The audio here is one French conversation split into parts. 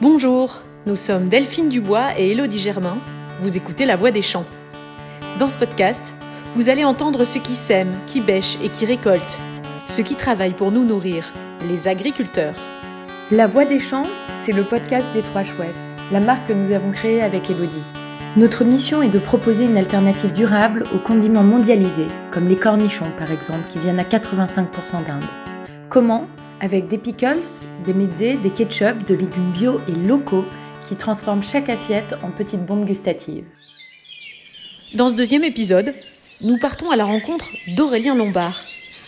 Bonjour, nous sommes Delphine Dubois et Élodie Germain. Vous écoutez La Voix des Champs. Dans ce podcast, vous allez entendre ceux qui sèment, qui bêchent et qui récoltent, ceux qui travaillent pour nous nourrir, les agriculteurs. La Voix des Champs, c'est le podcast des Trois Chouettes, la marque que nous avons créée avec Elodie. Notre mission est de proposer une alternative durable aux condiments mondialisés, comme les cornichons par exemple, qui viennent à 85% d'Inde. Comment Avec des pickles, des mezzés, des ketchup, de légumes bio et locaux qui transforment chaque assiette en petites bombes gustatives. Dans ce deuxième épisode, nous partons à la rencontre d'Aurélien Lombard.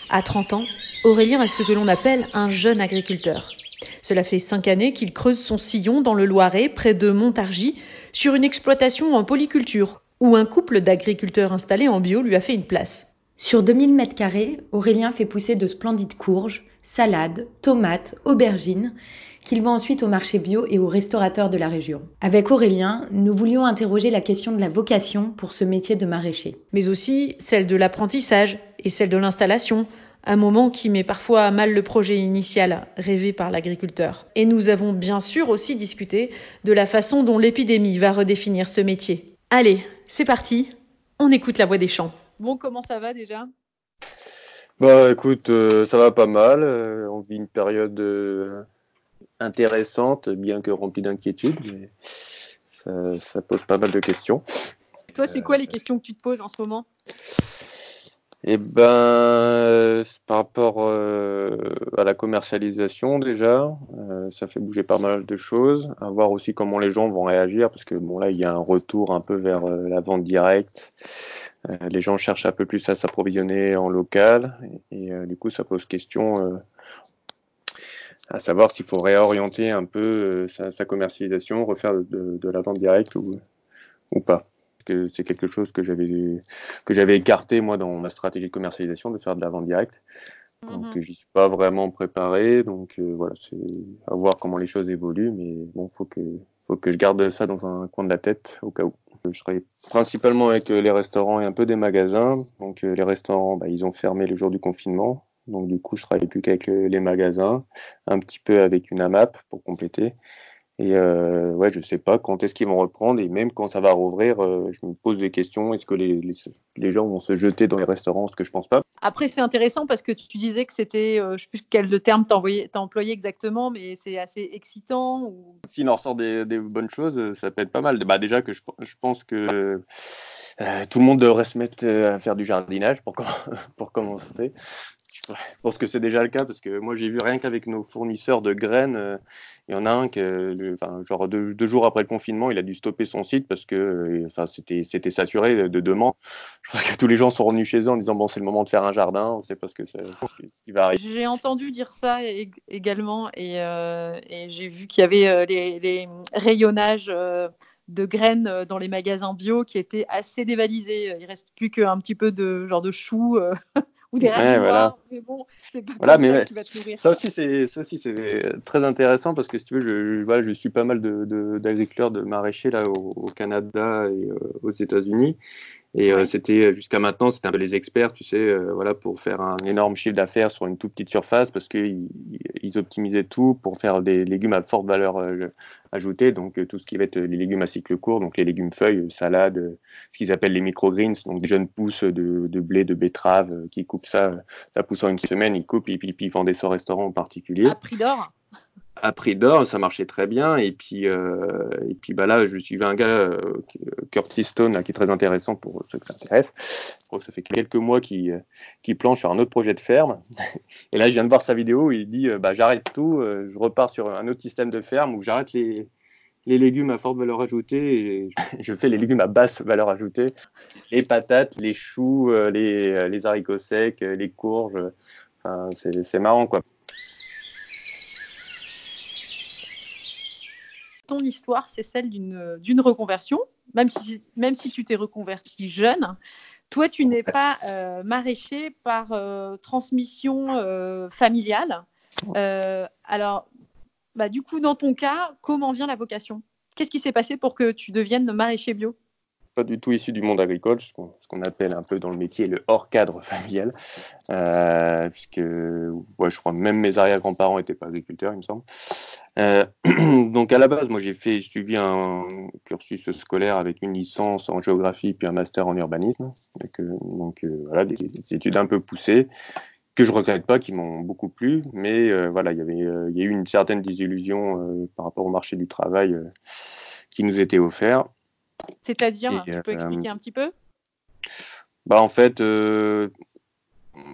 À 30 ans, Aurélien est ce que l'on appelle un jeune agriculteur. Cela fait cinq années qu'il creuse son sillon dans le Loiret, près de Montargis, sur une exploitation en polyculture, où un couple d'agriculteurs installés en bio lui a fait une place. Sur 2000 mètres carrés, Aurélien fait pousser de splendides courges, salades, tomates, aubergines, qu'il vend ensuite au marché bio et aux restaurateurs de la région. Avec Aurélien, nous voulions interroger la question de la vocation pour ce métier de maraîcher. Mais aussi celle de l'apprentissage et celle de l'installation, un moment qui met parfois à mal le projet initial rêvé par l'agriculteur. Et nous avons bien sûr aussi discuté de la façon dont l'épidémie va redéfinir ce métier. Allez, c'est parti, on écoute la voix des champs. Bon, comment ça va déjà? Bah écoute, euh, ça va pas mal. Euh, on vit une période euh, intéressante, bien que remplie d'inquiétudes, mais ça, ça, pose pas mal de questions. Toi, c'est quoi les questions que tu te poses en ce moment? Eh ben, par rapport à la commercialisation déjà, ça fait bouger pas mal de choses. À voir aussi comment les gens vont réagir, parce que bon là, il y a un retour un peu vers la vente directe. Euh, les gens cherchent un peu plus à s'approvisionner en local, et, et du coup, ça pose question à savoir s'il faut réorienter un peu sa, sa, commercialisation, refaire de, de, la vente directe ou, ou pas que c'est quelque chose que j'avais que j'avais écarté moi dans ma stratégie de commercialisation de faire de la vente directe. Donc mm-hmm. j'y suis pas vraiment préparé, donc euh, voilà, c'est à voir comment les choses évoluent, mais bon, faut que faut que je garde ça dans un coin de la tête au cas où. Je serai principalement avec euh, les restaurants et un peu des magasins. Donc euh, les restaurants, bah, ils ont fermé le jour du confinement, donc du coup je travaille plus qu'avec les magasins, un petit peu avec une AMAP pour compléter. Et euh, ouais, je sais pas quand est-ce qu'ils vont reprendre et même quand ça va rouvrir, euh, je me pose des questions. Est-ce que les, les, les, gens vont se jeter dans les restaurants? Ce que je pense pas. Après, c'est intéressant parce que tu disais que c'était, euh, je sais plus quel terme t'as employé exactement, mais c'est assez excitant. Ou... S'il en ressort des, des, bonnes choses, ça peut être pas mal. Bah déjà que je, je pense que euh, tout le monde devrait se mettre à faire du jardinage pour, pour commencer. Je pense que c'est déjà le cas parce que moi j'ai vu rien qu'avec nos fournisseurs de graines, euh, il y en a un qui, enfin, genre deux, jours après le confinement, il a dû stopper son site parce que, euh, c'était, saturé de demandes. Je pense que tous les gens sont revenus chez eux en disant bon, c'est le moment de faire un jardin, on sait pas ce que ce qui va arriver. J'ai entendu dire ça également et, euh, et j'ai vu qu'il y avait euh, les, rayonnages. Euh, de graines dans les magasins bio qui étaient assez dévalisés. Il reste plus qu'un petit peu de genre de choux ou des ouais, voilà. mais bon, c'est pas voilà, mais ça qui va te nourrir. Ça aussi, c'est, ça aussi, c'est très intéressant parce que si tu veux, je, voilà, je suis pas mal de, de, d'agriculteurs, de maraîchers là au, au Canada et euh, aux États-Unis. Et euh, c'était jusqu'à maintenant, c'était un peu les experts, tu sais, euh, voilà, pour faire un énorme chiffre d'affaires sur une toute petite surface, parce qu'ils ils optimisaient tout pour faire des légumes à forte valeur euh, ajoutée, donc euh, tout ce qui va être les légumes à cycle court, donc les légumes feuilles, salades, ce qu'ils appellent les microgreens, donc des jeunes pousses de, de blé, de betterave, qui coupent ça, ça pousse en une semaine, ils coupent et puis, puis ils vendaient ça au restaurant en particulier. À prix d'or à prix d'or, ça marchait très bien. Et puis, euh, et puis bah là, je suivais un gars, euh, Curtis Stone, qui est très intéressant pour ceux que ça intéresse. Ça fait quelques mois qu'il qu planche sur un autre projet de ferme. Et là, je viens de voir sa vidéo où il dit bah, j'arrête tout, euh, je repars sur un autre système de ferme où j'arrête les, légumes à forte valeur ajoutée et je fais les légumes à basse valeur ajoutée. Les patates, les choux, euh, les, haricots secs, les courges. C'est marrant, quoi. Ton histoire, c'est celle d'une reconversion, même si, même si tu t'es reconverti jeune. Toi, tu n'es pas euh, maraîcher par euh, transmission euh, familiale. Euh, alors, bah, du coup, dans ton cas, comment vient la vocation? Qu'est-ce qui s'est passé pour que tu deviennes maraîcher bio? Pas du tout issu du monde agricole, ce qu'on appelle un peu dans le métier le hors cadre familial, euh, puisque ouais, je crois même mes arrière-grands-parents n'étaient pas agriculteurs, il me semble. Euh, donc à la base, moi j'ai suivi un cursus scolaire avec une licence en géographie puis un master en urbanisme, donc euh, voilà des, études un peu poussées que je regrette pas, qui m'ont beaucoup plu, mais voilà, il y avait, il y a eu une certaine désillusion par rapport au marché du travail qui nous était offert. C'est-à-dire, tu peux expliquer un petit peu? Bah en fait,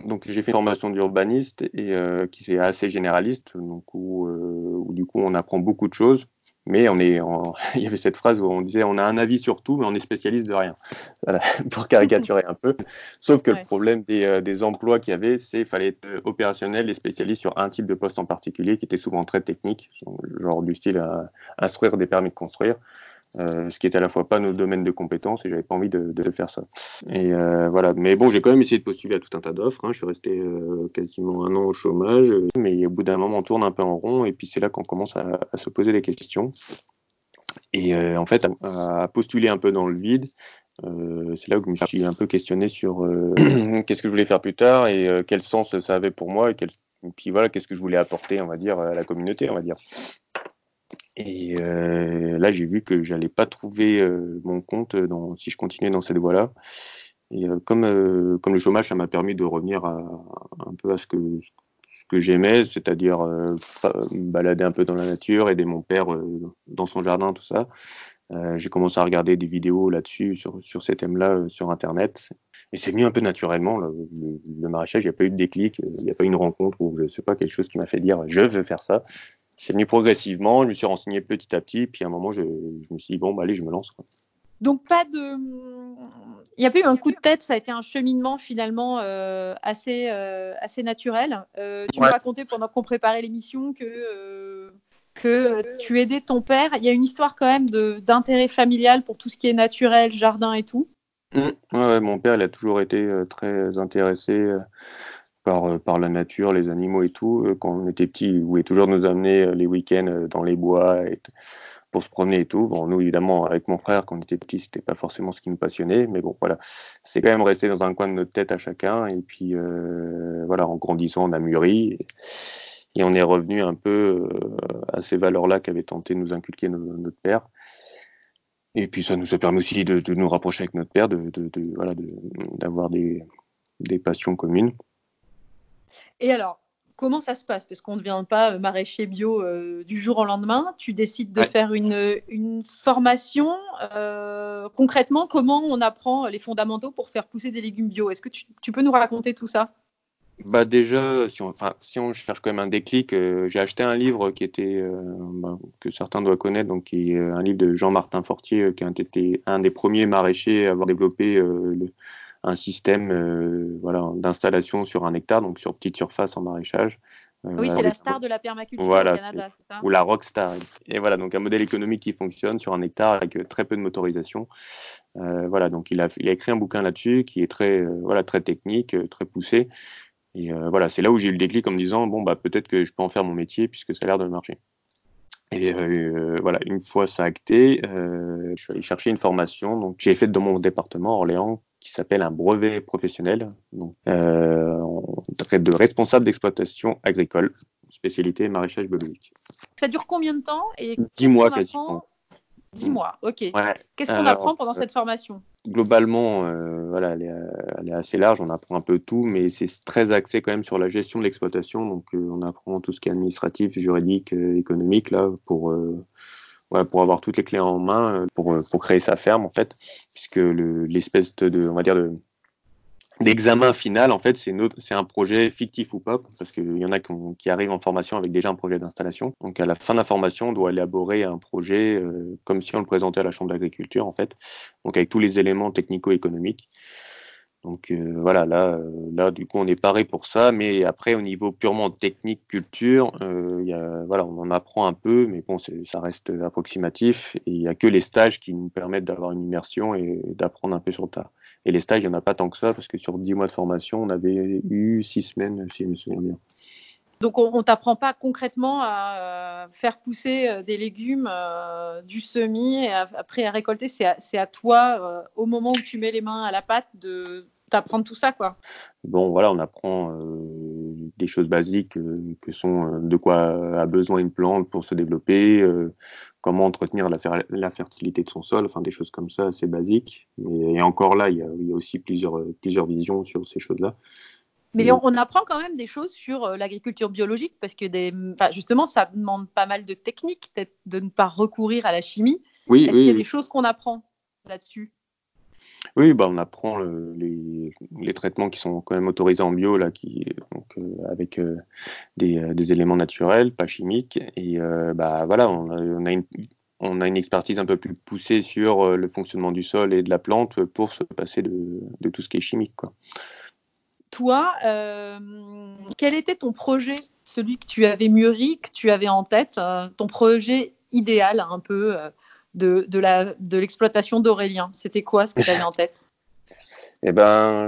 donc j'ai fait une formation d'urbaniste et euh, qui est assez généraliste, donc euh, où, du coup on apprend beaucoup de choses, mais on est, il y avait cette phrase où on disait on a un avis sur tout, mais on est spécialiste de rien, pour caricaturer un peu. Sauf que le problème des, euh, des emplois qu'il y avait, c'est qu'il fallait être opérationnel et spécialiste sur un type de poste en particulier, qui était souvent très technique, genre du style à instruire des permis de construire. Euh, ce qui était à la fois pas nos domaines de compétences et j'avais pas envie de, faire ça. Et euh, voilà. Mais bon, j'ai quand même essayé de postuler à tout un tas d'offres. Hein. Je suis resté euh, quasiment un an au chômage, mais au bout d'un moment, on tourne un peu en rond et puis c'est là qu'on commence à, se poser des questions. Et en fait, à, postuler un peu dans le vide, c'est là où je me suis un peu questionné sur qu'est-ce que je voulais faire plus tard et quel sens ça avait pour moi et, et puis voilà, qu'est-ce que je voulais apporter, on va dire, à la communauté, on va dire. Et euh, là, j'ai vu que j'allais pas trouver euh, mon compte si je continuais dans cette voie-là. Et euh, comme, le chômage, ça m'a permis de revenir un peu à ce que, j'aimais, c'est-à-dire me balader un peu dans la nature, aider mon père dans son jardin, tout ça. j'ai commencé à regarder des vidéos là-dessus, sur, sur ces thèmes-là, sur Internet. Et c'est venu un peu naturellement. Le, le, maraîchage, il n'y a pas eu de déclic, il n'y a pas eu une rencontre ou je sais pas, quelque chose qui m'a fait dire je veux faire ça c'est venu progressivement. Je me suis renseigné petit à petit. Puis à un moment, je, je me suis dit, bon, bah, allez, je me lance. Quoi. Donc, pas de. Il n'y a pas eu un coup de tête, ça a été un cheminement finalement euh, assez, euh, assez naturel. Euh, tu ouais. me racontais pendant qu'on préparait l'émission que, euh, que tu aidais ton père. Il y a une histoire quand même d'intérêt familial pour tout ce qui est naturel, jardin et tout. Mmh. Ouais, mon père, il a toujours été euh, très intéressé euh, par, euh, par la nature, les animaux et tout. Euh, quand on était petit, il voulait toujours nous amener euh, les week-ends dans les bois pour se promener et tout. Bon, nous, évidemment, avec mon frère, quand on était petit, c'était pas forcément ce qui nous passionnait, mais bon, voilà. C'est quand même resté dans un coin de notre tête à chacun. Et puis, voilà, en grandissant, on a mûri. Et, on est revenu un peu à ces valeurs-là qu'avait tenté de nous inculquer notre père. Et puis, ça nous a permis aussi de, nous rapprocher avec notre père, de voilà, d'avoir des, des passions communes. Et alors, comment ça se passe? Parce qu'on ne devient pas euh, maraîcher bio euh, du jour au lendemain. Tu décides de ouais. faire une, une formation. Euh, concrètement, comment on apprend les fondamentaux pour faire pousser des légumes bio? Est-ce que tu, tu, peux nous raconter tout ça? Bah déjà, si on, enfin, si on cherche quand même un déclic, euh, j'ai acheté un livre qui était bah, que certains doivent connaître, donc qui est un livre de Jean-Martin Fortier, qui a été un des premiers maraîchers à avoir développé le, un système euh, voilà, d'installation sur un hectare, donc sur petite surface en maraîchage. Euh, oui, c'est la star de la permaculture voilà, au Canada, c'est ça? Ou la rockstar. Et voilà, donc un modèle économique qui fonctionne sur un hectare avec euh, très peu de motorisation. Euh, voilà, donc il a, il a écrit un bouquin là-dessus qui est très, voilà, très technique, très poussé. Et voilà, c'est là où j'ai eu le déclic en me disant bon bah peut-être que je peux en faire mon métier puisque ça a l'air de marcher. Et euh, voilà, une fois ça acté, euh, je suis allé chercher une formation. Donc j'ai fait dans mon département Orléans qui s'appelle un brevet professionnel, donc euh, de responsable d'exploitation agricole, spécialité maraîchage biologique. Ça dure combien de temps et 10 mois quasiment. 10 mois, ok. Ouais. Qu'est-ce qu'on apprend pendant cette formation? Globalement, euh, voilà, elle est, elle est, assez large, on apprend un peu tout, mais c'est très axé quand même sur la gestion de l'exploitation. Donc, euh, on apprend tout ce qui est administratif, juridique, euh, économique, là, pour, ouais, pour avoir toutes les clés en main, pour, pour créer sa ferme, en fait, puisque l'espèce le, de, on va dire, de, L'examen final, en fait, c'est un projet fictif ou pas, parce qu'il y en a qui, qui, arrivent en formation avec déjà un projet d'installation. Donc, à la fin de la formation, on doit élaborer un projet euh, comme si on le présentait à la Chambre d'agriculture, en fait, donc avec tous les éléments technico-économiques. Donc euh, voilà, là, euh, là, du coup, on est paré pour ça, mais après, au niveau purement technique, culture, euh, voilà, on en apprend un peu, mais bon, ça reste approximatif, et il n'y a que les stages qui nous permettent d'avoir une immersion et d'apprendre un peu sur le tas. Et les stages, il n'y en a pas tant que ça, parce que sur 10 mois de formation, on avait eu 6 semaines, si je me souviens bien. Donc on, ne t'apprend pas concrètement à faire pousser des légumes du semis et après à récolter. C'est à, toi, au moment où tu mets les mains à la pâte, de t'apprendre tout ça, quoi. Bon, voilà, on apprend des choses basiques que sont de quoi a besoin une plante pour se développer, comment entretenir la, fertilité de son sol, enfin des choses comme ça, assez basiques. et encore là, il y, a, il y a aussi plusieurs, plusieurs visions sur ces choses-là. Mais on, apprend quand même des choses sur euh, l'agriculture biologique parce que des, justement, ça demande pas mal de techniques, peut-être de ne pas recourir à la chimie. Oui, Est-ce qu'il y a des choses qu'on apprend là-dessus? Oui, bah, on apprend les, traitements qui sont quand même autorisés en bio, là, donc, euh, avec euh, des, éléments naturels, pas chimiques. Et bah, voilà, on a, une, expertise un peu plus poussée sur le fonctionnement du sol et de la plante pour se passer de, tout ce qui est chimique. Toi, euh, quel était ton projet, celui que tu avais mûri, que tu avais en tête, euh, ton projet idéal un peu euh, de, l'exploitation d'Aurélien C'était quoi ce que tu avais en tête? Eh ben,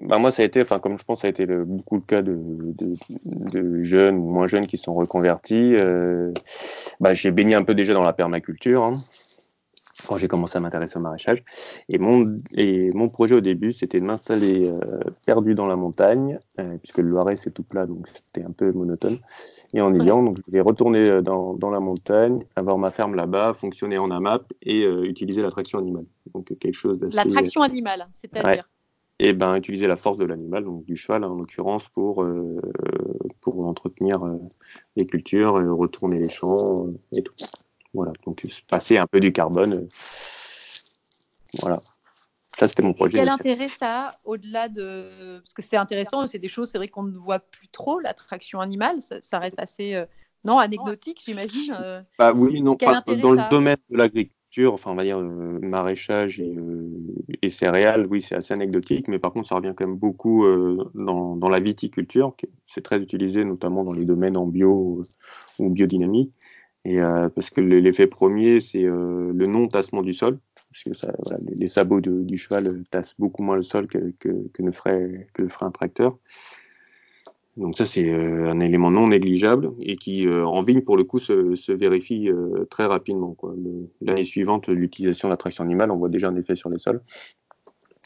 ben, moi, ça a été, enfin, comme je pense, ça a été beaucoup le cas de, jeunes ou moins jeunes qui sont reconvertis. Ben, j'ai baigné un peu déjà dans la permaculture. Hein quand j'ai commencé à m'intéresser au maraîchage. Et mon, et mon projet au début, c'était de m'installer euh, perdu dans la montagne, euh, puisque le Loiret, c'est tout plat, donc c'était un peu monotone et ennuyant. Donc, je voulais retourner euh, dans, dans, la montagne, avoir ma ferme là-bas, fonctionner en AMAP et utiliser la traction animale. Donc, quelque chose d'assez... La traction animale, c'est-à-dire Et eh ben, utiliser la force de l'animal, donc du cheval en l'occurrence, pour, pour entretenir les cultures, retourner les champs et tout. Voilà, donc passer un peu du carbone. Euh, voilà. Ça, c'était mon projet. Quel intérêt ça a au-delà de. Parce que c'est intéressant, c'est des choses, c'est vrai qu'on ne voit plus trop, l'attraction animale. Ça, reste assez. Euh, non, anecdotique, j'imagine. Euh. Bah oui, non, pas, dans le domaine de l'agriculture, enfin, on va dire maraîchage et, céréales, oui, c'est assez anecdotique, mais par contre, ça revient quand même beaucoup dans, dans, la viticulture, c'est très utilisé notamment dans les domaines en bio ou biodynamie. Et euh, parce que l'effet premier, c'est euh, le non-tassement du sol, parce que ça, voilà, les, sabots de, du cheval tassent beaucoup moins le sol que, que, que, ne ferait, que ferait un tracteur. Donc ça, c'est euh, un élément non négligeable et qui, euh, en vigne, pour le coup, se, se vérifie très rapidement. L'année suivante, l'utilisation de la traction animale, on voit déjà un effet sur les sols.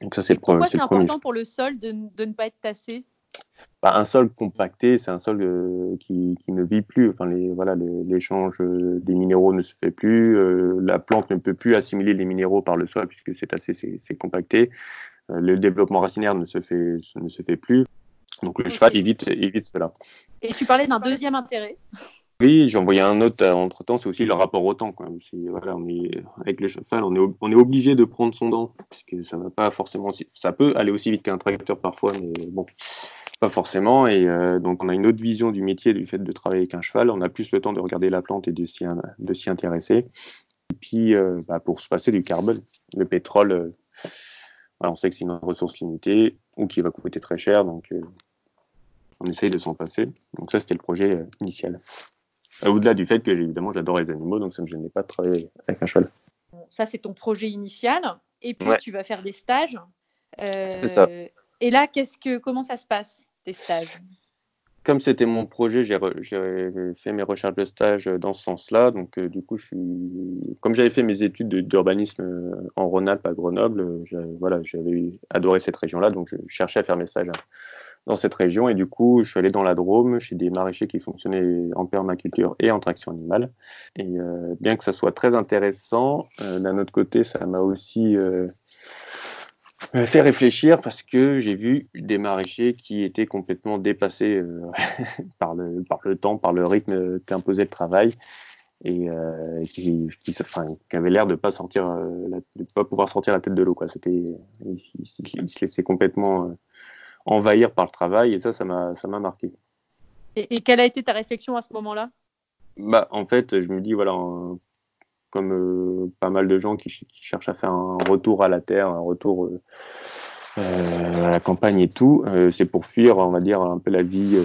Donc ça, c'est Pourquoi c'est important pour le sol de, de ne pas être tassé? Bah, un sol compacté, c'est un sol euh, qui, qui, ne vit plus. Enfin, les, voilà, l'échange euh, des minéraux ne se fait plus. Euh, la plante ne peut plus assimiler les minéraux par le sol puisque c'est assez, c'est compacté. le développement racinaire ne se fait, ne se fait plus. Donc le cheval évite, évite cela. Et tu parlais d'un deuxième intérêt. Oui, j'ai envoyé un autre entre temps, c'est aussi le rapport au temps. Quoi. Voilà, on est, avec le cheval, on est, on est obligé de prendre son dent, parce que ça va pas forcément, ça peut aller aussi vite qu'un tracteur parfois, mais bon, pas forcément. Et euh, donc, on a une autre vision du métier du fait de travailler avec un cheval. On a plus le temps de regarder la plante et de s'y, de s'y intéresser. Et puis, euh, bah, pour se passer du carbone, le pétrole, euh, on sait que c'est une ressource limitée ou qui va coûter très cher. Donc, on essaye de s'en passer. Donc, ça, c'était le projet initial. Au-delà du fait que, évidemment, j'adore les animaux, donc ça ne me gênait pas de travailler avec un cheval. Ça, c'est ton projet initial. Et puis, tu vas faire des stages. c'est ça. Et là, qu'est-ce que, comment ça se passe, stages Comme c'était mon projet, j'ai fait mes recherches de stage dans ce sens-là. Donc, euh, du coup, je suis, comme j'avais fait mes études d'urbanisme euh, en Rhône-Alpes à Grenoble, euh, voilà, j'avais adoré cette région-là, donc je cherchais à faire mes stages dans cette région. Et du coup, je suis allé dans la Drôme chez des maraîchers qui fonctionnaient en permaculture et en traction animale. Et bien que ça soit très intéressant, d'un autre côté, ça m'a aussi me fait réfléchir parce que j'ai vu des maraîchers qui étaient complètement dépassés euh, par, le, par le temps, par le rythme qu'imposait le travail et euh, qui, qui, enfin, qui avaient l'air de pas sortir, euh, de pas pouvoir sortir la tête de l'eau. C'était, ils, ils, se laissaient complètement envahir par le travail et ça, ça m'a, ça m'a marqué. Et, et, quelle a été ta réflexion à ce moment-là? Bah, en fait, je me dis voilà, comme euh, pas mal de gens qui, cherchent à faire un retour à la terre, un retour euh, euh, à la campagne et tout. c'est pour fuir, on va dire, un peu la vie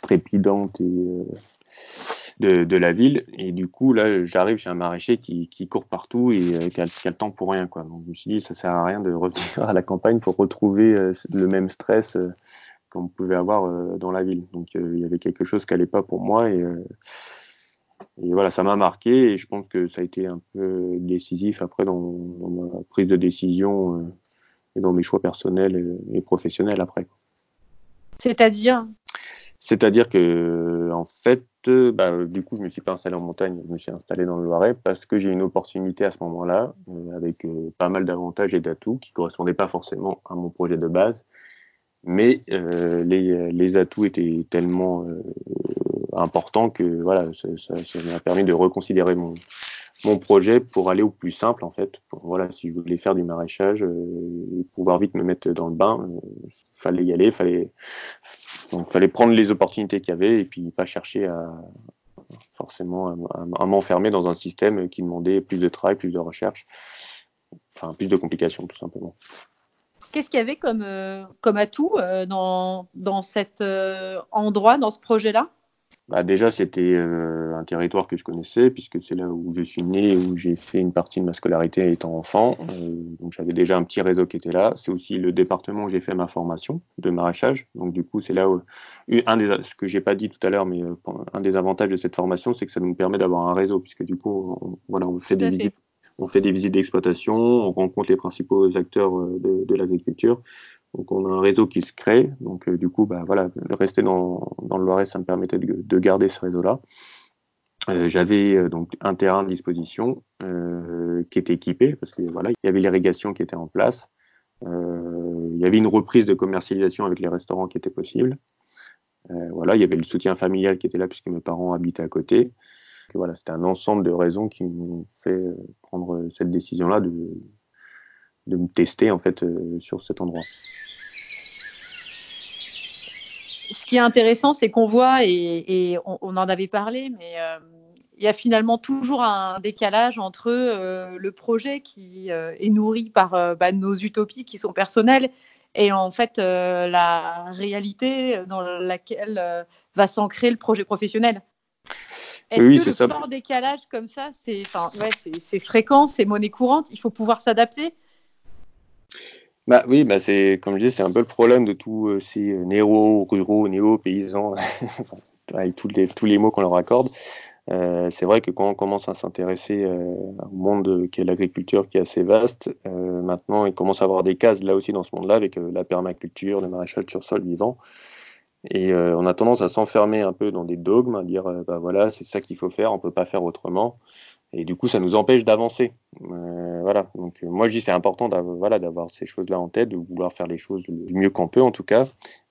trépidante de, la ville. Et du coup, là, j'arrive chez un maraîcher qui, court partout et qui, a, le temps pour rien. Donc, je me suis dit, ça sert à rien de revenir à la campagne pour retrouver le même stress qu'on pouvait avoir dans la ville. Donc il y avait quelque chose qui n'allait pas pour moi et voilà, ça m'a marqué et je pense que ça a été un peu décisif après dans, dans ma prise de décision et dans mes choix personnels et, professionnels après. C'est-à-dire? C'est-à-dire que, en fait, bah, du coup, je me suis pas installé en montagne, je me suis installé dans le Loiret parce que j'ai une opportunité à ce moment-là, euh, avec euh, pas mal d'avantages et d'atouts qui correspondaient pas forcément à mon projet de base, mais euh, les, les, atouts étaient tellement importants que voilà, ça, m'a permis de reconsidérer mon, mon projet pour aller au plus simple en fait. voilà, si je voulais faire du maraîchage euh, et pouvoir vite me mettre dans le bain, euh, fallait y aller, fallait donc fallait prendre les opportunités qu'il y avait et puis pas chercher à forcément à, m'enfermer dans un système qui demandait plus de travail, plus de recherche, enfin plus de complications tout simplement. Qu'est-ce qu'il y avait comme, euh, comme atout dans, dans cet endroit, dans ce projet-là? Bah déjà, c'était euh, un territoire que je connaissais, puisque c'est là où je suis né, où j'ai fait une partie de ma scolarité étant enfant. Euh, donc j'avais déjà un petit réseau qui était là. C'est aussi le département où j'ai fait ma formation de maraîchage. Donc du coup, c'est là où un des ce que j'ai pas dit tout à l'heure, mais euh, un des avantages de cette formation, c'est que ça nous permet d'avoir un réseau, puisque du coup, on, voilà, on fait des visites. On fait des visites d'exploitation, on rencontre les principaux acteurs de, de l'agriculture, donc on a un réseau qui se crée. Donc euh, du coup, bah voilà, rester dans, le Loiret, ça me permettait de, de garder ce réseau-là. Euh, J'avais euh, donc un terrain de disposition qui était équipé parce que voilà, il y avait l'irrigation qui était en place. Il y avait une reprise de commercialisation avec les restaurants qui était possible. voilà, il y avait le soutien familial qui était là puisque mes parents habitaient à côté. Voilà, c'était un ensemble de raisons qui m'ont fait prendre cette décision-là de, de me tester en fait sur cet endroit. Ce qui est intéressant, c'est qu'on voit, et, on, en avait parlé, mais euh, il y a finalement toujours un décalage entre euh, le projet qui euh, est nourri par bah, nos utopies qui sont personnelles et en fait la réalité dans laquelle va s'ancrer le projet professionnel. Est-ce que le fort décalage comme ça, c'est ouais, fréquent, c'est monnaie courante, il faut pouvoir s'adapter? Bah oui, bah c'est comme je disais, c'est un peu le problème de tous euh, ces euh, néo ruraux, néo paysans, avec tous les tous les mots qu'on leur accorde. Euh, c'est vrai que quand on commence à s'intéresser au monde qui est l'agriculture, qui est assez vaste, maintenant il commence à avoir des cases là aussi dans ce monde-là avec la permaculture, le maraîchage sur sol vivant. Et on a tendance à s'enfermer un peu dans des dogmes, à dire bah voilà c'est ça qu'il faut faire, on peut pas faire autrement et du coup ça nous empêche d'avancer. Euh, voilà. Donc euh, moi je dis c'est important d'avoir ces choses là en tête de vouloir faire les choses le mieux qu'on peut en tout cas.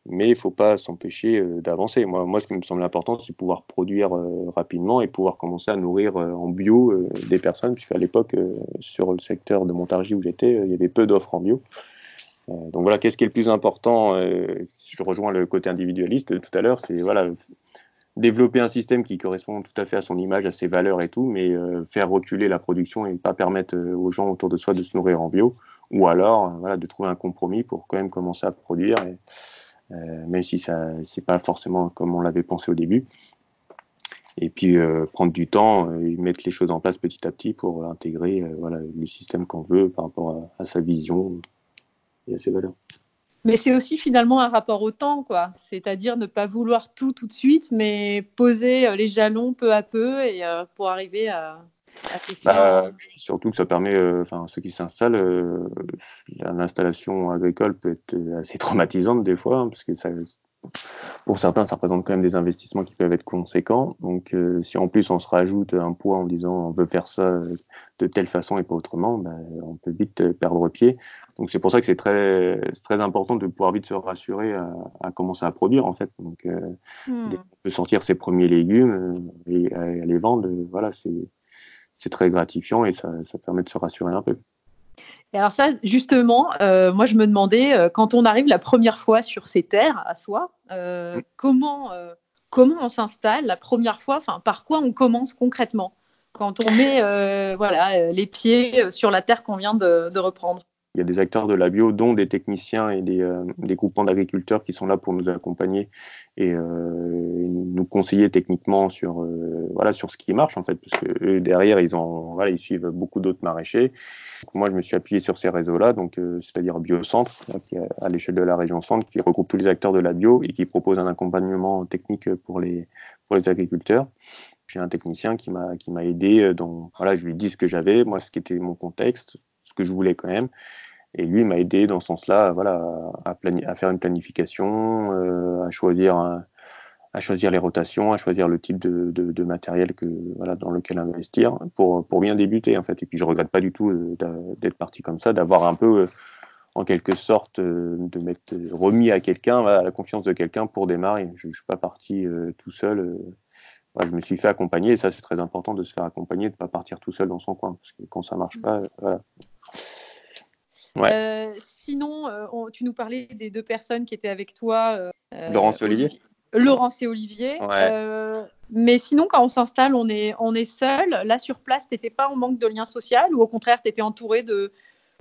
Mais il faut pas s'empêcher euh, d'avancer. Moi ce qui me semble important c'est pouvoir produire rapidement et pouvoir commencer à nourrir en bio des personnes. Puisqu'à l'époque sur le secteur de Montargis où j'étais il y avait peu d'offres en bio. Donc voilà, qu'est-ce qui est le plus important Je rejoins le côté individualiste tout à l'heure, c'est voilà, développer un système qui correspond tout à fait à son image, à ses valeurs et tout, mais euh, faire reculer la production et pas permettre euh, aux gens autour de soi de se nourrir en bio, ou alors euh, voilà de trouver un compromis pour quand même commencer à produire, et, même si ça c'est pas forcément comme on l'avait pensé au début. Et puis prendre du temps et mettre les choses en place petit à petit pour intégrer voilà le système qu'on veut par rapport à, à sa vision et à ses valeurs. Mais c'est aussi finalement un rapport au temps, quoi. C'est-à-dire ne pas vouloir tout tout de suite, mais poser euh, les jalons peu à peu et euh, pour arriver à, à bah, surtout que ça permet, euh, enfin ceux qui s'installent, euh, l'installation agricole peut être assez traumatisante des fois, hein, parce que ça, pour certains, ça représente quand même des investissements qui peuvent être conséquents. Donc, euh, si en plus on se rajoute un poids en disant on veut faire ça de telle façon et pas autrement, ben, on peut vite perdre pied. Donc, c'est pour ça que c'est très, très important de pouvoir vite se rassurer à, à commencer à produire en fait. Donc, euh, hmm. on peut sortir ses premiers légumes euh, et, les vendre. Voilà, c'est très gratifiant et ça, ça permet de se rassurer un peu. Et alors ça, justement, euh, moi je me demandais, euh, quand on arrive la première fois sur ces terres à soi, euh, mm. comment, euh, comment on s'installe la première fois, enfin par quoi on commence concrètement? Quand on met voilà, les pieds sur la terre qu'on vient de, de reprendre y a des acteurs de la bio, dont des techniciens et des, des groupements d'agriculteurs qui sont là pour nous accompagner et, nous conseiller techniquement sur voilà sur ce qui marche en fait, parce que derrière ils ont voilà ils suivent beaucoup d'autres maraîchers. moi je me suis appuyé sur ces réseaux-là, c'est-à-dire Biocentre, à l'échelle de la région Centre, qui regroupe tous les acteurs de la bio et qui propose un accompagnement technique pour les pour les agriculteurs j'ai un technicien qui m'a aidé euh, dans voilà je lui dit ce que j'avais moi ce qui était mon contexte ce que je voulais quand même et lui m'a aidé dans ce sens-là voilà à, à faire une planification euh, à choisir à choisir les rotations à choisir le type de, de, de, matériel que voilà dans lequel investir pour pour bien débuter en fait. Et puis je regrette pas du tout euh, d'être parti comme ça d'avoir un peu en quelque sorte de m'être remis à quelqu'un à la confiance de quelqu'un pour démarrer. Je, je suis pas parti tout seul je me suis fait accompagner. Et ça c'est très important de se faire accompagner, de ne pas partir tout seul dans son coin parce que quand ça marche pas, voilà. Ouais. Euh, sinon, euh, tu nous parlais des deux personnes qui étaient avec toi. Euh, Laurence et Olivier. Laurence et Olivier. mais sinon, quand on s'installe, on est, on est seul. Là, sur place, tu n'étais pas en manque de lien social ou au contraire, tu étais entouré de,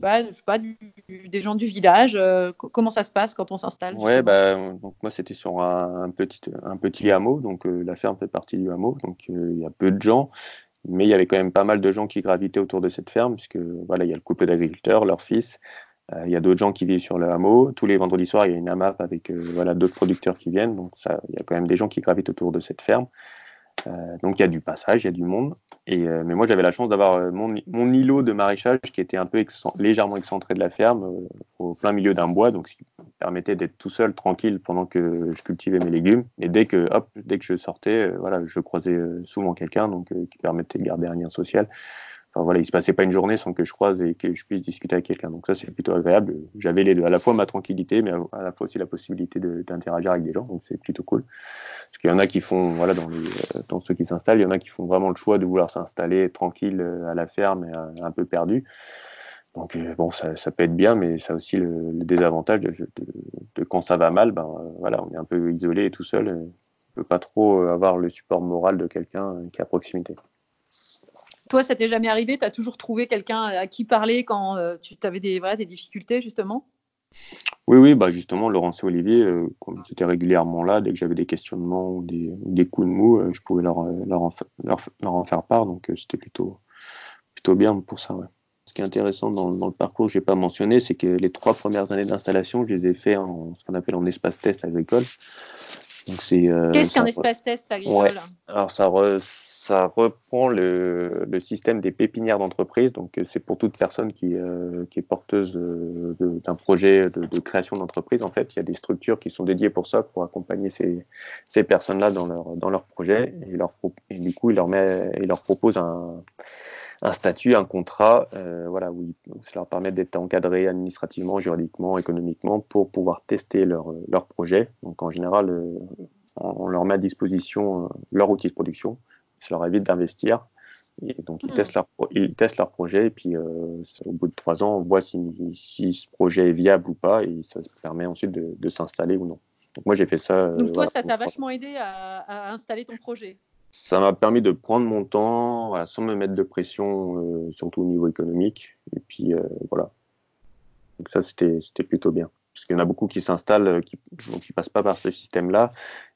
bah, je sais pas, des gens du village. Euh, comment ça se passe quand on s'installe Ouais, bah, donc moi c'était sur un, petit, un petit hameau, donc euh, la ferme fait partie du hameau, donc euh, il y a peu de gens, mais il y avait quand même pas mal de gens qui gravitaient autour de cette ferme, puisque voilà, il y a le couple d'agriculteurs, leur fils, il y a d'autres gens qui vivent sur le hameau. Tous les vendredis soirs, il y a une AMAP avec voilà d'autres producteurs qui viennent, donc il y a quand même des gens qui gravitent autour de cette ferme. Euh, donc il y a du passage, il y a du monde. Et, euh, mais moi j'avais la chance d'avoir euh, mon, mon, îlot de maraîchage qui était un peu légèrement excentré de la ferme, au plein milieu d'un bois, donc ce qui me permettait d'être tout seul, tranquille, pendant que je cultivais mes légumes. Et dès que, hop, dès que je sortais, voilà, je croisais souvent quelqu'un, donc qui permettait de garder un lien social. Enfin, voilà, il se passait pas une journée sans que je croise et que je puisse discuter avec quelqu'un. Donc ça, c'est plutôt agréable. J'avais les deux, à la fois ma tranquillité, mais à la fois aussi la possibilité d'interagir avec des gens. Donc c'est plutôt cool. Parce qu'il y en a qui font, voilà, dans, euh, dans ceux qui s'installent, il y en a qui font vraiment le choix de vouloir s'installer tranquille euh, à la ferme et euh, un peu perdu. Donc bon, ça, peut être bien, mais ça a aussi le, désavantage de, quand ça va mal, ben voilà, on est un peu isolé et tout seul. On peut pas trop avoir le support moral de quelqu'un qui est à proximité. Toi, ça t'est jamais arrivé? Tu as toujours trouvé quelqu'un à qui parler quand euh, tu avais des, des difficultés, justement? Oui, oui, bah justement, Laurence et Olivier, euh, comme j'étais régulièrement là, dès que j'avais des questionnements ou des, des coups de mou, euh, je pouvais leur, leur, en, leur, en faire part. Donc, c'était plutôt, plutôt bien pour ça. Ouais. Ce qui est intéressant dans, dans le parcours, je n'ai pas mentionné, c'est que les trois premières années d'installation, je les ai fait en ce qu'on appelle en espace test agricole. Qu'est-ce qu'un espace test agricole? Alors, ça, re, ça reprend le, système des pépinières d'entreprise. Donc, c'est pour toute personne qui, euh, est porteuse d'un projet de, création d'entreprise. En fait, il y a des structures qui sont dédiées pour ça, pour accompagner ces, personnes-là dans leur, projet. Et, du coup, il leur, leur propose un, statut, un contrat, euh, voilà, où ça leur permet d'être encadrés administrativement, juridiquement, économiquement pour pouvoir tester leur, projet. Donc, en général, euh, on leur met à disposition euh, leur outil de production ça leur évite d'investir. Et donc ils, hmm. testent leur, ils testent leur projet et puis euh, au bout de trois ans, on voit si, si, ce projet est viable ou pas et ça permet ensuite de, de s'installer ou non. Donc moi j'ai fait ça. Euh, donc toi ça t'a vachement aidé à, à, installer ton projet? Ça m'a permis de prendre mon temps voilà, sans me mettre de pression, euh, surtout au niveau économique. Et puis euh, voilà. Donc ça c'était plutôt bien parce qu'il y en a beaucoup qui s'installent, euh, qui ne passent pas par ce système-là,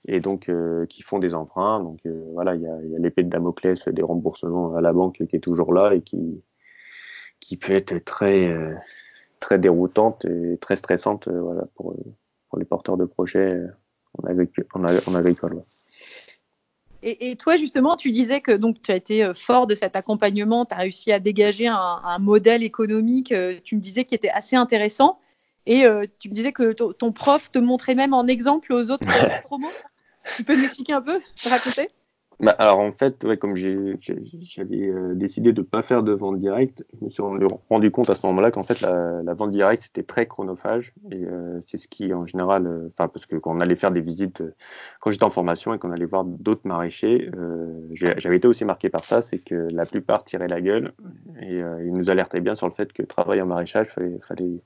et donc euh, qui font des emprunts. Donc euh, voilà, il y a, l'épée de Damoclès des remboursements à la banque qui est toujours là et qui, peut être très, très déroutante et très stressante voilà, pour, les porteurs de projets en, agricole. Et, toi, justement, tu disais que donc tu as été fort de cet accompagnement, tu as réussi à dégager un modèle économique, tu me disais, qui était assez intéressant. Et euh, tu me disais que ton prof te montrait même en exemple aux autres promos. Tu peux m'expliquer un peu, raconter? Bah, alors en fait, ouais, comme j'avais euh, décidé de ne pas faire de vente directe, je me suis rendu compte à ce moment-là qu'en fait la, la, vente directe c'était très chronophage. Et euh, c'est ce qui en général, euh, enfin parce que quand on allait faire des visites, euh, quand j'étais en formation et qu'on allait voir d'autres maraîchers, j'avais été aussi marqué par ça, c'est que la plupart tiraient la gueule. Et ils nous alertaient bien sur le fait que travailler en maraîchage fallait, fallait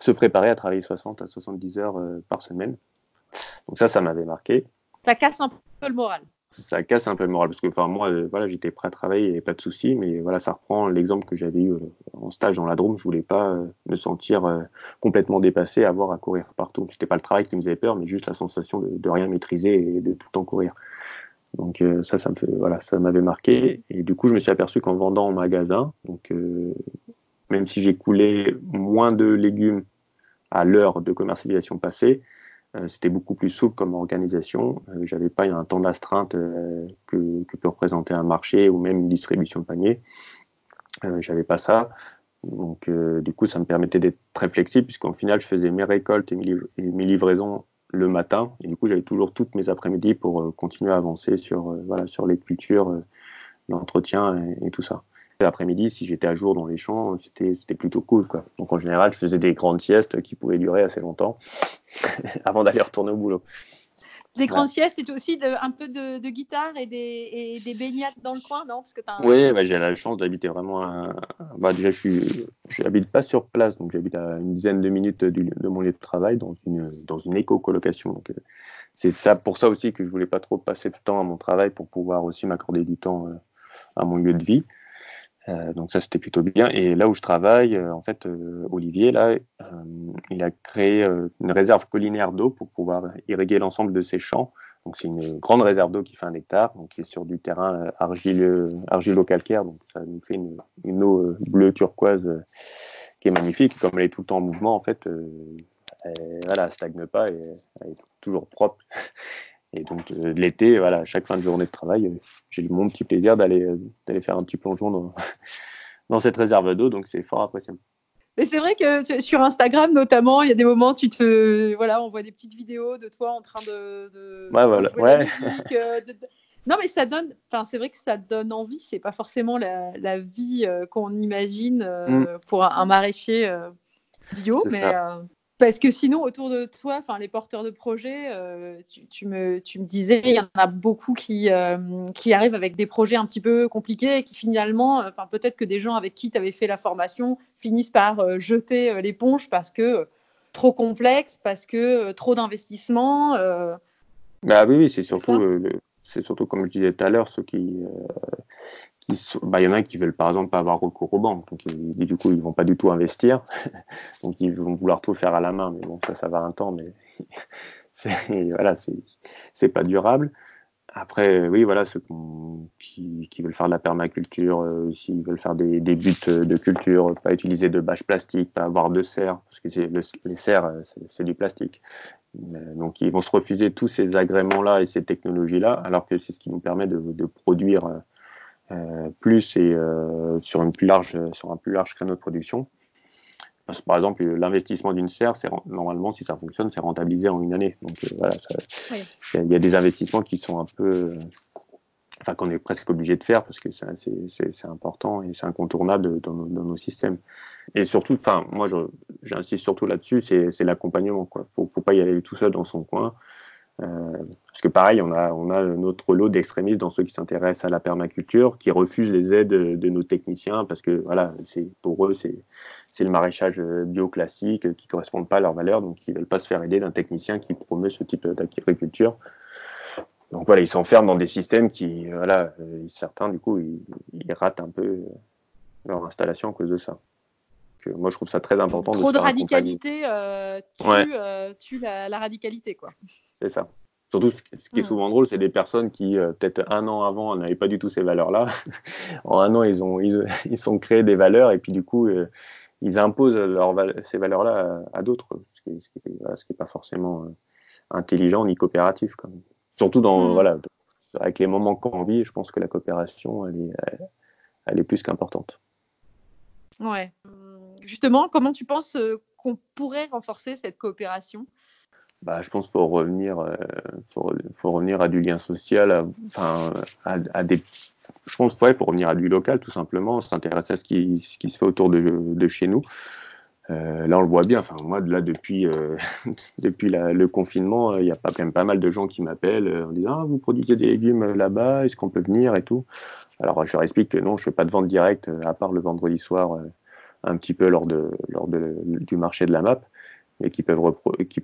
se préparer à travailler 60 à 70 heures euh, par semaine. Donc ça, ça m'avait marqué. Ça casse un peu le moral. ça casse un peu le moral parce que enfin moi euh, voilà j'étais prêt à travailler et pas de souci mais voilà ça reprend l'exemple que j'avais eu euh, en stage dans la Drôme je voulais pas me sentir complètement dépassé avoir à courir partout c'était pas le travail qui me faisait peur mais juste la sensation de, de rien maîtriser et de tout le temps courir donc ça ça me fait voilà ça m'avait marqué et du coup je me suis aperçu qu'en vendant en magasin donc même si j'ai coulé moins de légumes à l'heure de commercialisation passée euh, c'était beaucoup plus souple comme organisation. Euh, j'avais pas un temps d'astreinte euh, que, peut représenter un marché ou même une distribution de panier. J'avais pas ça. Donc, du coup, ça me permettait d'être très flexible puisqu'en final, je faisais mes récoltes et mes, livraisons le matin. Et du coup, j'avais toujours toutes mes après-midi pour continuer à avancer sur les cultures, l'entretien et, tout ça l'après-midi, si j'étais à jour dans les champs, c'était plutôt cool. Quoi. Donc en général, je faisais des grandes siestes qui pouvaient durer assez longtemps avant d'aller retourner au boulot. Des grandes siestes et aussi de, un peu de, guitare et des, et des, baignades dans le coin, non? Parce que as Oui, bah, j'ai la chance d'habiter vraiment. À... Bah, déjà, je n'habite pas sur place, donc j'habite à une dizaine de minutes de mon lieu de travail dans une, dans une éco-colocation. Donc, euh, c'est ça, pour ça aussi que je voulais pas trop passer de temps à mon travail pour pouvoir aussi m'accorder du temps euh, à mon lieu de vie. Euh, donc ça c'était plutôt bien. Et là où je travaille, euh, en fait, euh, Olivier là, il a créé une réserve collinaire d'eau pour pouvoir irriguer l'ensemble de ses champs. Donc c'est une grande réserve d'eau qui fait un hectare, donc qui est sur du terrain argileux, argilo-calcaire, donc ça nous fait une, eau bleue turquoise qui est magnifique. Comme elle est tout le temps en mouvement, en fait, elle, voilà, elle stagne pas et elle est toujours propre. Et donc euh, l'été, voilà, chaque fin de journée de travail, euh, j'ai mon petit plaisir d'aller euh, d'aller faire un petit plongeon dans, dans cette réserve d'eau, donc c'est fort appréciable. Mais c'est vrai que sur Instagram notamment, il y a des moments, tu te, voilà, on voit des petites vidéos de toi en train de, de ouais, voilà, ouais. Non, mais ça donne, enfin, c'est vrai que ça donne envie. C'est pas forcément la, la vie qu'on imagine mm. pour un, maraîcher bio, mais parce que sinon, autour de toi, enfin les porteurs de projets, euh, tu, me, tu, me, disais, il y en a beaucoup qui, euh, qui arrivent avec des projets un petit peu compliqués et qui finalement, enfin peut-être que des gens avec qui tu avais fait la formation finissent par euh, jeter l'éponge parce que trop complexe, parce que trop d'investissement. Bah oui, oui c'est surtout, c'est surtout comme je disais tout à l'heure, ceux qui bah, il y en a qui veulent par exemple pas avoir recours aux banques, donc du coup ils vont pas du tout investir, donc ils vont vouloir tout faire à la main, mais bon ça ça va un temps, mais voilà c'est pas durable. Après oui voilà ceux qui, qui, veulent faire de la permaculture, euh, s'ils veulent faire des, des buts de culture, pas utiliser de bâches plastiques, pas avoir de serre, parce que les serres euh, c'est du plastique. Donc ils vont se refuser tous ces agréments-là et ces technologies-là, alors que c'est ce qui nous permet de, de produire euh, euh, plus et euh, sur, une plus large, sur un plus large créneau de production. Parce que, par exemple, l'investissement d'une serre, c'est normalement, si ça fonctionne, c'est rentabilisé en une année. Donc euh, voilà, il y, a des investissements qui sont un peu, enfin qu'on est presque obligé de faire parce que c'est important et c'est incontournable dans, dans, nos systèmes. Et surtout, enfin moi j'insiste surtout là-dessus, c'est l'accompagnement. Quoi, faut, faut pas y aller tout seul dans son coin. Euh, parce que pareil, on a, on a notre lot d'extrémistes dans ceux qui s'intéressent à la permaculture, qui refusent les aides de nos techniciens parce que voilà, c'est pour eux c'est c'est le maraîchage bio classique qui correspond pas à leurs valeurs, donc ils veulent pas se faire aider d'un technicien qui promeut ce type d'agriculture. Donc voilà, ils s'enferment dans des systèmes qui, voilà, certains du coup, ils, ratent un peu leur installation à cause de ça. Donc, moi, je trouve ça très important. Trop de, radicalité euh, tue, euh, tue la, la, radicalité, quoi. C'est ça. Surtout, ce qui est hmm. souvent drôle, c'est des personnes qui, euh, peut-être un an avant, n'avaient pas du tout ces valeurs-là. en un an, ils ont, ils, ils sont créés des valeurs et puis du coup, euh, ils imposent leur, ces valeurs-là à, d'autres, ce qui n'est pas forcément euh, intelligent ni coopératif. Quand même. Surtout dans, hmm. voilà, avec les moments qu'on vit, je pense que la coopération, elle est, elle est plus qu'importante. Ouais. Justement, comment tu penses qu'on pourrait renforcer cette coopération? Bah, je pense qu'il faut revenir, euh, faut, faut, revenir à du lien social, enfin, à, à, des, je pense qu'il ouais, faut revenir à du local tout simplement, s'intéresser à ce qui, ce qui se fait autour de, de chez nous. Euh, là, on le voit bien. Enfin, moi, là, depuis, euh, depuis le confinement, il y a pas, quand même pas mal de gens qui m'appellent euh, en disant ah, vous produisez des légumes là-bas, est-ce qu'on peut venir et tout? Alors, je leur explique que non, je fais pas de vente directe, à part le vendredi soir, un petit peu lors de, lors de, du marché de la MAP. mais qui peuvent,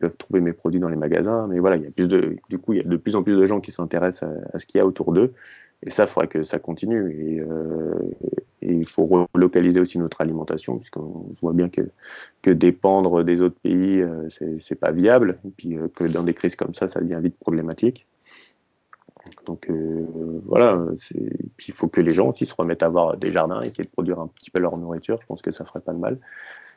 peuvent trouver mes produits dans les magasins. Mais voilà, il y a plus de, du coup, il y a de plus en plus de gens qui s'intéressent à, ce qu'il y a autour d'eux. Et ça, il que ça continue. Et, euh, et il faut relocaliser aussi notre alimentation, puisqu'on voit bien que, que dépendre des autres pays, euh, c'est pas viable. Et puis euh, que dans des crises comme ça, ça devient vite problématique. Donc euh, voilà, puis il faut que les gens aussi se remettent à avoir des jardins, essayer de produire un petit peu leur nourriture. Je pense que ça ferait pas de mal.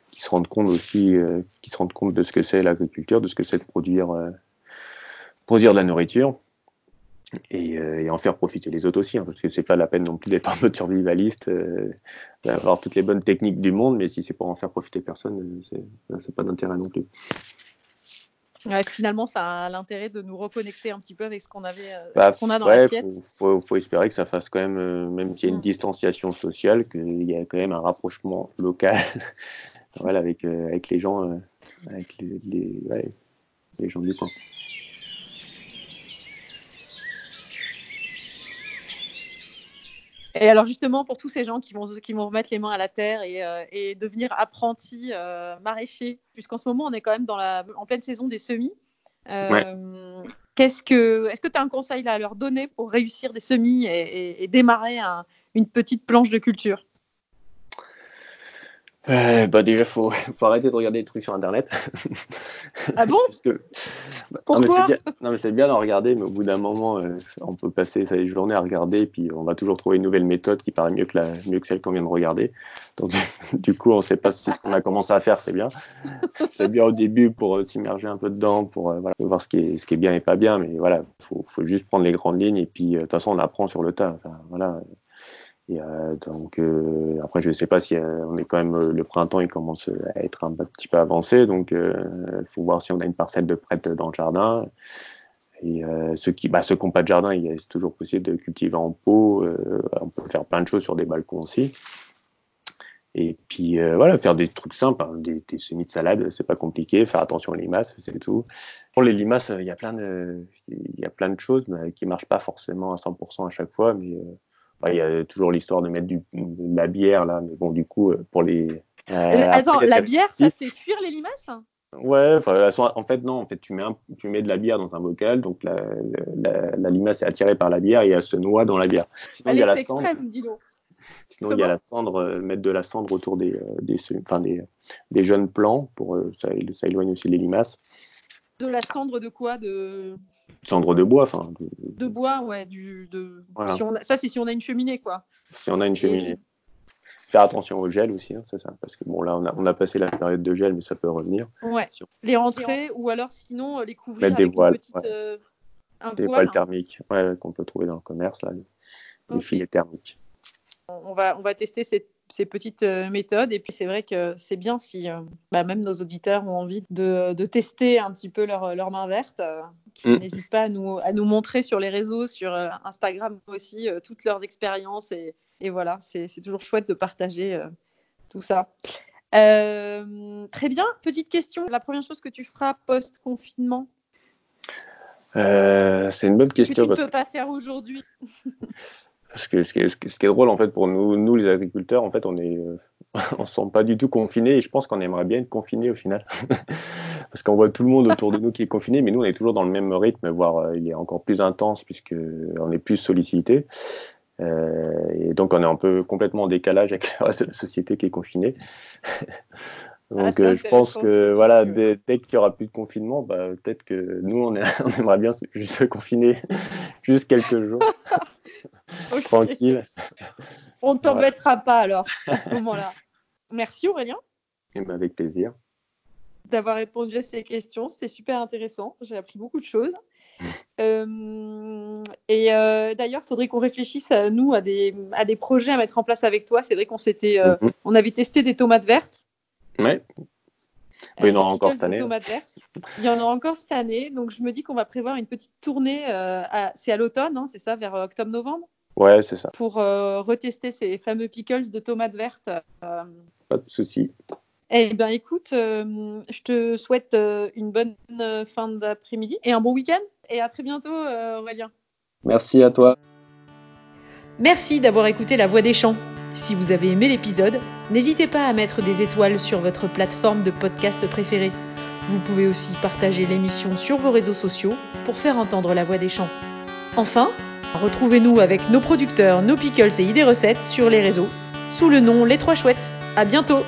Qu'ils se rendent compte aussi, qu'ils se rendent compte de ce que c'est l'agriculture, de ce que c'est de produire, produire de la nourriture. Et, euh, et, en faire profiter les autres aussi, hein, parce que c'est pas la peine non plus d'être un peu survivaliste, euh, d'avoir toutes les bonnes techniques du monde, mais si c'est pour en faire profiter personne, c'est pas d'intérêt non plus. Ouais, finalement, ça a l'intérêt de nous reconnecter un petit peu avec ce qu'on avait, euh, bah, ce qu'on a dans ouais, l'assiette. Faut, faut, faut, espérer que ça fasse quand même, euh, même s'il y a une mm. distanciation sociale, qu'il y a quand même un rapprochement local, voilà, avec euh, avec les gens, euh, avec les, les, ouais, les gens du coin. Et alors justement, pour tous ces gens qui vont, qui vont remettre les mains à la terre et, euh, et devenir apprentis euh, maraîchers, puisqu'en ce moment, on est quand même dans la, en pleine saison des semis. Euh, ouais. Qu'est-ce que, est-ce que tu as un conseil à leur donner pour réussir des semis et, et, et démarrer un, une petite planche de culture? Euh, bah déjà faut, faut arrêter de regarder des trucs sur internet. Ah bon Parce que, bah, Pourquoi Non mais c'est bien, d'en regarder, mais au bout d'un moment, euh, on peut passer sa journée à regarder, puis on va toujours trouver une nouvelle méthode qui paraît mieux que la, mieux que celle qu'on vient de regarder. Donc du coup, on sait pas si ce qu'on a commencé à faire c'est bien. c'est bien au début pour euh, s'immerger un peu dedans, pour voilà, voir ce qui est ce qui est bien et pas bien, mais voilà, faut, faut juste prendre les grandes lignes et puis de toute façon on apprend sur le tas. Enfin, voilà. Euh, donc euh, après, je sais pas si euh, on est quand même le printemps, il commence à être un petit peu avancé, donc il faut voir si on a une parcelle de prête dans le jardin. Et ceux qui, bah, n'ont pas de jardin, il est toujours possible de cultiver en pot. on peut faire plein de choses sur des balcons aussi. Et puis voilà, faire des trucs simples, hein, des, des, semis de salade, c'est pas compliqué. Faire attention aux limaces, c'est tout. Pour les limaces, il y a plein de, il y a plein de choses mais qui marchent pas forcément à 100% à chaque fois, mais il y a toujours l'histoire de mettre du, de la bière là, mais bon, du coup, euh, pour les. Euh, attends, la bière, ça fait fuir les limaces? Ouais, en fait non, en fait tu mets tu mets de la bière dans un bocal, donc la, la, la, limace est attirée par la bière et elle se noie dans la bière. Sinon, il y a la cendre. Extrême, dis donc. Sinon il y a la cendre, euh, mettre de la cendre autour des des, enfin, des, des jeunes plants pour ça, ça éloigne aussi les limaces. De la cendre de quoi de cendre de bois, enfin. De... bois, ouais. Du, de... Voilà. Si a... Ça, c'est si on a une cheminée, quoi. Si on a une cheminée. Faire attention au gel aussi, hein, c'est ça. Parce que bon, là, on a, on a, passé la période de gel, mais ça peut revenir. Ouais. Si on... Les rentrer, ou alors sinon, euh, les couvrir Mettre avec des voiles, une petite, ouais. euh, un des voile. voiles thermiques, ouais, qu'on peut trouver dans le commerce, là. Les, okay. les filets thermiques. On va, on va tester cette ces petites euh, méthodes. Et puis c'est vrai que c'est bien si euh, bah, même nos auditeurs ont envie de, de tester un petit peu leur, leur main verte, euh, qu'ils mm. n'hésitent pas à nous, à nous montrer sur les réseaux, sur Instagram aussi, toutes leurs expériences. Et, et voilà, c'est toujours chouette de partager tout ça. très bien, petite question. La première chose que tu feras post-confinement? C'est une bonne question. Que tu ne peux pas faire aujourd'hui? Parce que ce qui, est, ce drôle en fait pour nous, nous les agriculteurs, en fait, on est, euh, on se sent pas du tout confinés et je pense qu'on aimerait bien être confinés au final, parce qu'on voit tout le monde autour de nous qui est confiné, mais nous on est toujours dans le même rythme, voire euh, il est encore plus intense puisque on est plus sollicité. Euh, et donc on est un peu complètement en décalage avec la société qui est confinée. Donc ah, euh, je pense que voilà, dès, dès qu'il y aura plus de confinement, bah, peut-être que nous on, est, on aimerait bien juste se confiner juste quelques jours. okay. Tranquille. On ne t'embêtera ouais. pas alors à ce moment-là. Merci Aurélien. Et ben avec plaisir. D'avoir répondu à ces questions, c'était super intéressant. J'ai appris beaucoup de choses. Euh, et euh, d'ailleurs, il faudrait qu'on réfléchisse à nous à des, à des projets à mettre en place avec toi. C'est vrai qu'on s'était, euh, mm -hmm. on avait testé des tomates vertes. Ouais. Oui, il y en aura encore cette année. Il y en aura encore cette année. Donc, je me dis qu'on va prévoir une petite tournée. Euh, à... C'est à l'automne, hein, c'est ça, vers euh, octobre-novembre? Ouais, c'est ça. Pour euh, retester ces fameux pickles de tomates vertes. Pas de souci. Eh bien, écoute, je te souhaite une bonne fin d'après-midi et un bon week-end. Et à très bientôt, Aurélien. Merci à toi. Merci d'avoir écouté La Voix des Champs. Si vous avez aimé l'épisode, n'hésitez pas à mettre des étoiles sur votre plateforme de podcast préférée. Vous pouvez aussi partager l'émission sur vos réseaux sociaux pour faire entendre la voix des champs. Enfin, retrouvez-nous avec nos producteurs, nos pickles et idées recettes sur les réseaux sous le nom Les Trois Chouettes. À bientôt!